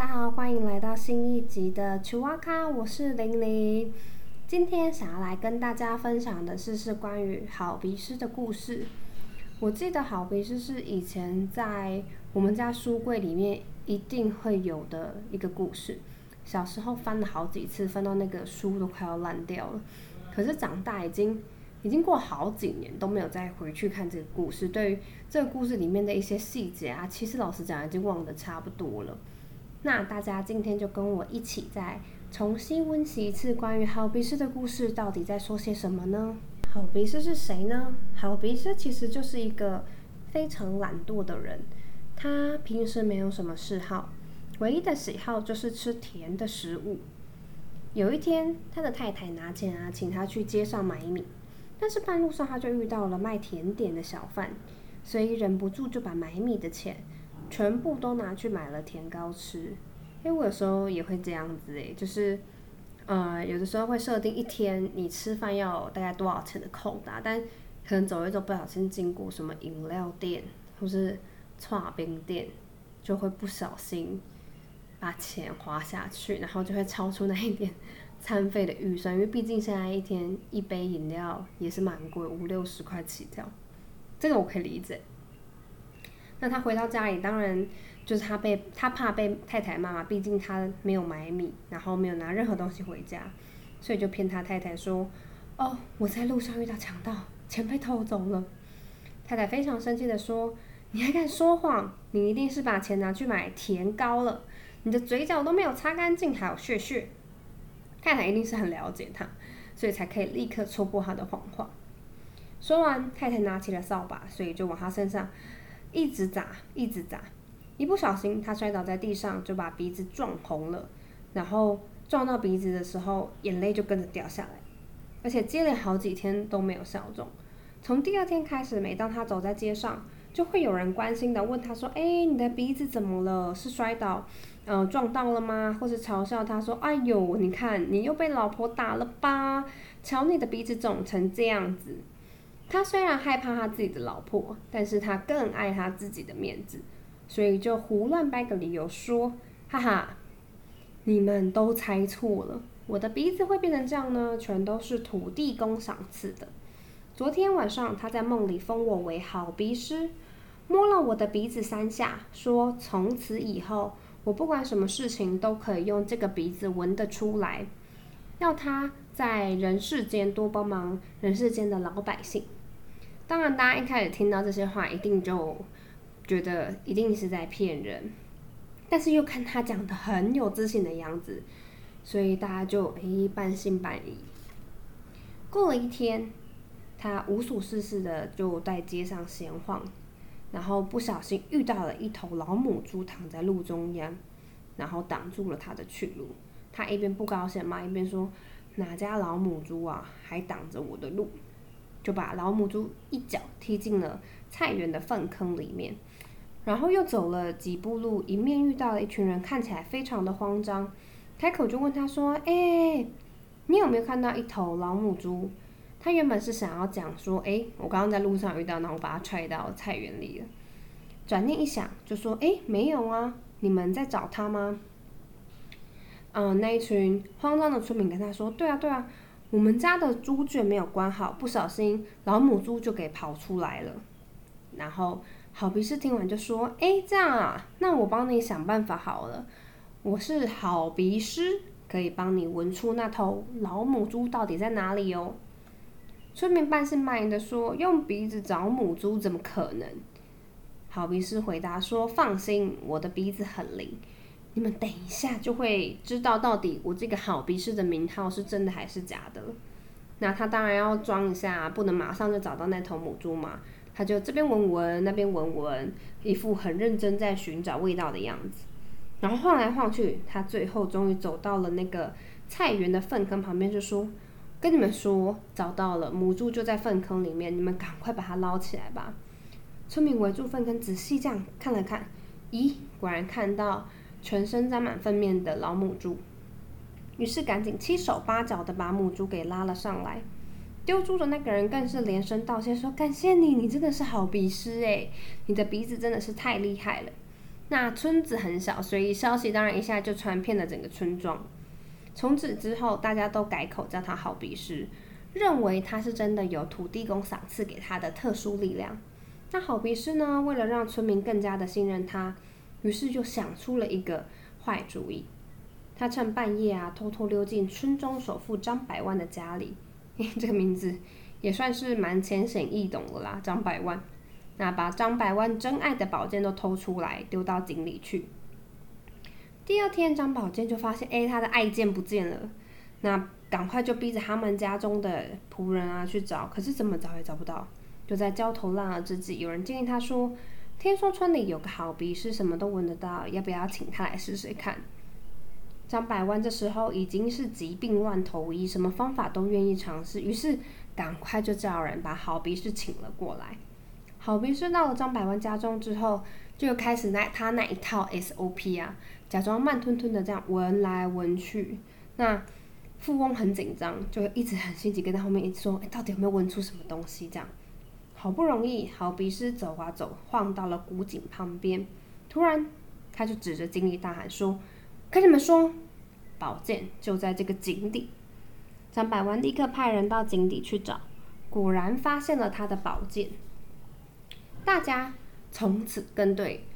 大家好，欢迎来到新一集的《曲哇咖》，我是玲玲。今天想要来跟大家分享的是是关于好鼻师的故事。我记得好鼻师是以前在我们家书柜里面一定会有的一个故事。小时候翻了好几次，翻到那个书都快要烂掉了。可是长大已经已经过好几年都没有再回去看这个故事。对于这个故事里面的一些细节啊，其实老实讲已经忘得差不多了。那大家今天就跟我一起再重新温习一次关于好鼻师的故事，到底在说些什么呢？好鼻师是谁呢？好鼻师其实就是一个非常懒惰的人，他平时没有什么嗜好，唯一的喜好就是吃甜的食物。有一天，他的太太拿钱啊，请他去街上买米，但是半路上他就遇到了卖甜点的小贩，所以忍不住就把买米的钱全部都拿去买了甜糕吃。因为我有时候也会这样子诶，就是。呃，有的时候会设定一天你吃饭要大概多少钱的扣打，但可能走一走不小心经过什么饮料店或是串冰店，就会不小心把钱花下去，然后就会超出那一点餐费的预算，因为毕竟现在一天一杯饮料也是蛮贵，五六十块起跳，这个我可以理解。那他回到家里，当然。就是他被他怕被太太骂嘛，毕竟他没有买米，然后没有拿任何东西回家，所以就骗他太太说：“哦，我在路上遇到强盗，钱被偷走了。”太太非常生气的说：“你还敢说谎？你一定是把钱拿去买甜糕了，你的嘴角都没有擦干净，还有血血。”太太一定是很了解他，所以才可以立刻戳破他的谎话。说完，太太拿起了扫把，所以就往他身上一直砸，一直砸。一不小心，他摔倒在地上，就把鼻子撞红了。然后撞到鼻子的时候，眼泪就跟着掉下来，而且接连好几天都没有消肿。从第二天开始，每当他走在街上，就会有人关心的问他说：“哎，你的鼻子怎么了？是摔倒，呃，撞到了吗？”或是嘲笑他说：“哎呦，你看你又被老婆打了吧？瞧你的鼻子肿成这样子。”他虽然害怕他自己的老婆，但是他更爱他自己的面子。所以就胡乱掰个理由说，哈哈，你们都猜错了，我的鼻子会变成这样呢，全都是土地公赏赐的。昨天晚上他在梦里封我为好鼻师，摸了我的鼻子三下，说从此以后我不管什么事情都可以用这个鼻子闻得出来，要他在人世间多帮忙人世间的老百姓。当然，大家一开始听到这些话，一定就。觉得一定是在骗人，但是又看他讲的很有自信的样子，所以大家就诶半信半疑。过了一天，他无所事事的就在街上闲晃，然后不小心遇到了一头老母猪躺在路中央，然后挡住了他的去路。他一边不高兴嘛，一边说：“哪家老母猪啊，还挡着我的路？”就把老母猪一脚踢进了菜园的粪坑里面。然后又走了几步路，迎面遇到了一群人，看起来非常的慌张，开口就问他说：“哎，你有没有看到一头老母猪？”他原本是想要讲说：“哎，我刚刚在路上遇到，然后把它踹到菜园里了。”转念一想，就说：“哎，没有啊，你们在找他吗？”嗯，那一群慌张的村民跟他说：“对啊，对啊，我们家的猪圈没有关好，不小心老母猪就给跑出来了。”然后。好鼻师听完就说：“哎，这样啊，那我帮你想办法好了。我是好鼻师，可以帮你闻出那头老母猪到底在哪里哦。”村民半信半疑的说：“用鼻子找母猪怎么可能？”好鼻师回答说：“放心，我的鼻子很灵，你们等一下就会知道到底我这个好鼻师的名号是真的还是假的。”那他当然要装一下，不能马上就找到那头母猪嘛。他就这边闻闻，那边闻闻，一副很认真在寻找味道的样子。然后晃来晃去，他最后终于走到了那个菜园的粪坑旁边，就说：“跟你们说，找到了，母猪就在粪坑里面，你们赶快把它捞起来吧。”村民围住粪坑，仔细这样看了看，咦，果然看到全身沾满粪面的老母猪。于是赶紧七手八脚的把母猪给拉了上来。丢猪的那个人更是连声道谢，说：“感谢你，你真的是好鼻师诶，你的鼻子真的是太厉害了。”那村子很小，所以消息当然一下就传遍了整个村庄。从此之后，大家都改口叫他好鼻师，认为他是真的有土地公赏赐给他的特殊力量。那好鼻师呢，为了让村民更加的信任他，于是就想出了一个坏主意。他趁半夜啊，偷偷溜进村中首富张百万的家里。这个名字也算是蛮浅显易懂的啦，张百万。那把张百万真爱的宝剑都偷出来，丢到井里去。第二天，张宝剑就发现，哎，他的爱剑不见了。那赶快就逼着他们家中的仆人啊去找，可是怎么找也找不到。就在焦头烂额之际，有人建议他说：“听说村里有个好鼻是什么都闻得到，要不要请他来试试看？”张百万这时候已经是疾病乱投医，什么方法都愿意尝试，于是赶快就叫人把好鼻师请了过来。好鼻师到了张百万家中之后，就开始那他那一套 SOP 啊。假装慢吞吞的这样闻来闻去，那富翁很紧张，就一直很心急，跟在后面一直说：“哎，到底有没有闻出什么东西？”这样，好不容易，好鼻师走啊走，晃到了古井旁边，突然他就指着井里大喊说：“跟你们说，宝剑就在这个井底。”张百万立刻派人到井底去找，果然发现了他的宝剑。大家从此跟对。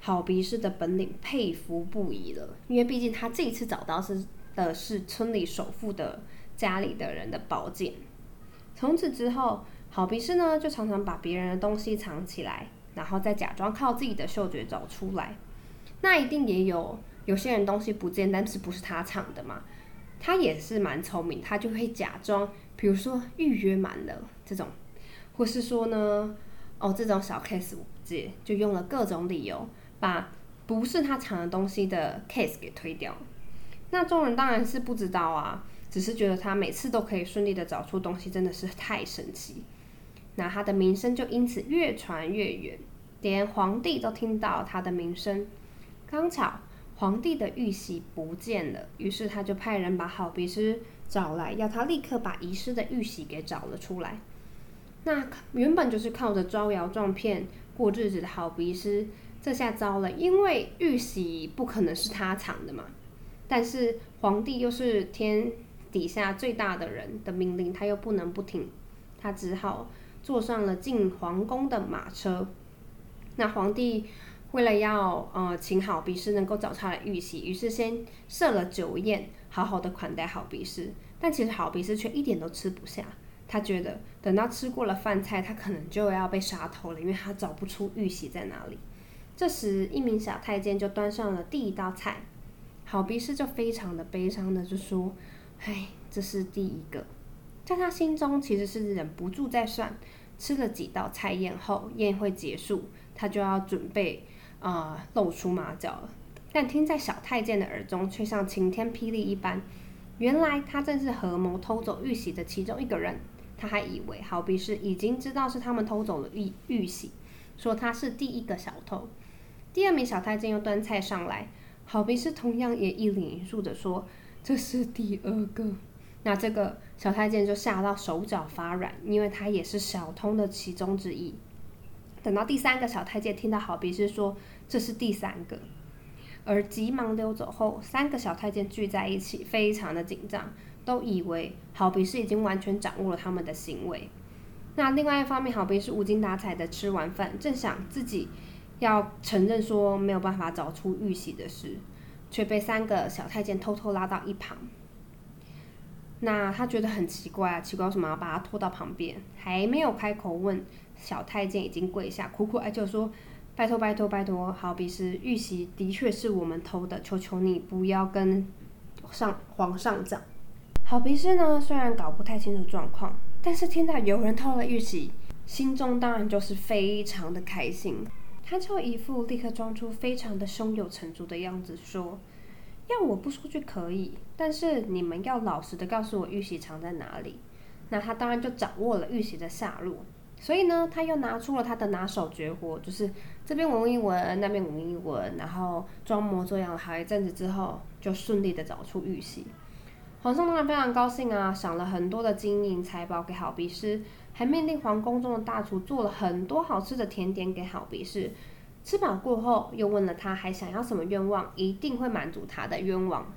好鼻师的本领佩服不已了，因为毕竟他这一次找到是的是村里首富的家里的人的宝剑。从此之后，好鼻师呢就常常把别人的东西藏起来，然后再假装靠自己的嗅觉找出来。那一定也有有些人东西不见，但是不是他藏的嘛？他也是蛮聪明，他就会假装，比如说预约满了这种，或是说呢，哦这种小 case 我不接，就用了各种理由。把不是他藏的东西的 case 给推掉，那众人当然是不知道啊，只是觉得他每次都可以顺利的找出东西，真的是太神奇。那他的名声就因此越传越远，连皇帝都听到他的名声。刚巧皇帝的玉玺不见了，于是他就派人把好鼻师找来，要他立刻把遗失的玉玺给找了出来。那原本就是靠着招摇撞骗过日子的好鼻师。这下糟了，因为玉玺不可能是他藏的嘛。但是皇帝又是天底下最大的人的命令，他又不能不听，他只好坐上了进皇宫的马车。那皇帝为了要呃请好鼻师能够找他的玉玺，于是先设了酒宴，好好的款待好鼻师。但其实好鼻师却一点都吃不下，他觉得等到吃过了饭菜，他可能就要被杀头了，因为他找不出玉玺在哪里。这时，一名小太监就端上了第一道菜，好鼻师就非常的悲伤的就说：“唉，这是第一个。”在他心中其实是忍不住在算，吃了几道菜宴后，宴会结束，他就要准备啊露出马脚了。但听在小太监的耳中，却像晴天霹雳一般，原来他正是合谋偷走玉玺的其中一个人。他还以为好比是已经知道是他们偷走了玉玉玺，说他是第一个小偷。第二名小太监又端菜上来，好比是同样也一脸严肃的说：“这是第二个。”那这个小太监就吓到手脚发软，因为他也是小通的其中之一。等到第三个小太监听到好比是说这是第三个，而急忙溜走后，三个小太监聚在一起，非常的紧张，都以为好比是已经完全掌握了他们的行为。那另外一方面，好比是无精打采的吃完饭，正想自己。要承认说没有办法找出玉玺的事，却被三个小太监偷偷拉到一旁。那他觉得很奇怪啊，奇怪什么把他拖到旁边？还没有开口问，小太监已经跪下，苦苦哀求说：“拜托拜托拜托，好比是玉玺的确是我们偷的，求求你不要跟上皇上讲。”好鼻师呢，虽然搞不太清楚状况，但是听到有人偷了玉玺，心中当然就是非常的开心。他就一副立刻装出非常的胸有成竹的样子，说：“要我不说就可以，但是你们要老实的告诉我玉玺藏在哪里。”那他当然就掌握了玉玺的下落，所以呢，他又拿出了他的拿手绝活，就是这边闻一闻，那边闻一闻，然后装模作样好一阵子之后，就顺利的找出玉玺。皇上当然非常高兴啊，赏了很多的金银财宝给好鼻师。还命令皇宫中的大厨做了很多好吃的甜点给好鼻师，吃饱过后，又问了他还想要什么愿望，一定会满足他的愿望。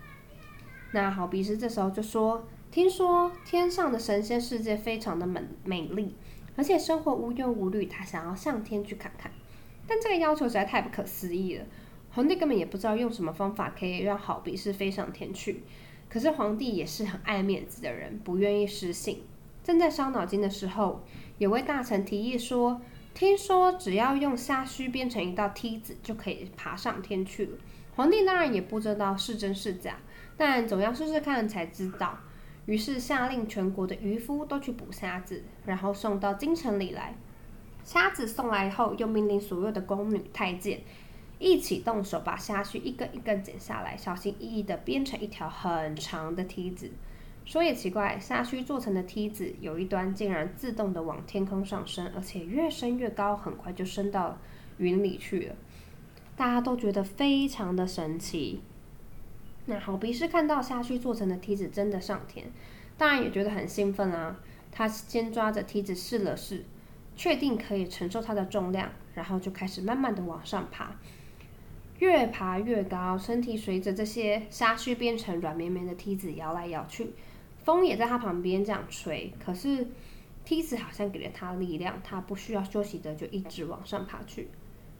那好比斯这时候就说：“听说天上的神仙世界非常的美美丽，而且生活无忧无虑，他想要上天去看看。”但这个要求实在太不可思议了，皇帝根本也不知道用什么方法可以让好比斯飞上天去。可是皇帝也是很爱面子的人，不愿意失信。正在伤脑筋的时候，有位大臣提议说。听说只要用虾须编成一道梯子，就可以爬上天去了。皇帝当然也不知道是真是假，但总要试试看才知道。于是下令全国的渔夫都去捕虾子，然后送到京城里来。虾子送来后，又命令所有的宫女、太监一起动手，把虾须一根一根剪下来，小心翼翼地编成一条很长的梯子。说也奇怪，沙须做成的梯子有一端竟然自动的往天空上升，而且越升越高，很快就升到云里去了。大家都觉得非常的神奇。那好比是看到沙须做成的梯子真的上天，当然也觉得很兴奋啊。他先抓着梯子试了试，确定可以承受它的重量，然后就开始慢慢的往上爬，越爬越高，身体随着这些沙须变成软绵绵的梯子摇来摇去。风也在他旁边这样吹，可是梯子好像给了他力量，他不需要休息的就一直往上爬去。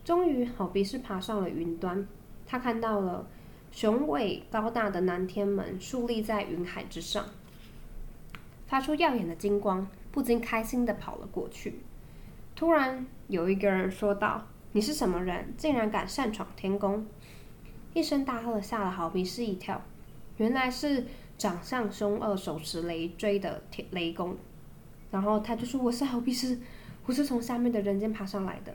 终于，好比是爬上了云端，他看到了雄伟高大的南天门竖立在云海之上，发出耀眼的金光，不禁开心的跑了过去。突然，有一个人说道：“你是什么人？竟然敢擅闯天宫？”一声大喝吓了好比是一跳，原来是。长相凶恶、手持雷锥的天雷公，然后他就说：“我是好比是，我是从下面的人间爬上来的。”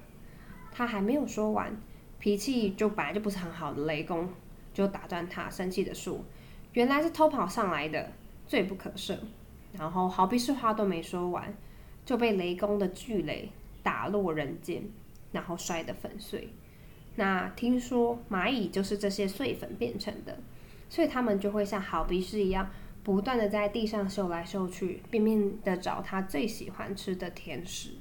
他还没有说完，脾气就本来就不是很好的雷公就打断他，生气的说：“原来是偷跑上来的，罪不可赦。”然后好比是话都没说完，就被雷公的巨雷打落人间，然后摔得粉碎。那听说蚂蚁就是这些碎粉变成的。所以他们就会像好鼻屎一样，不断的在地上嗅来嗅去，拼命的找他最喜欢吃的甜食。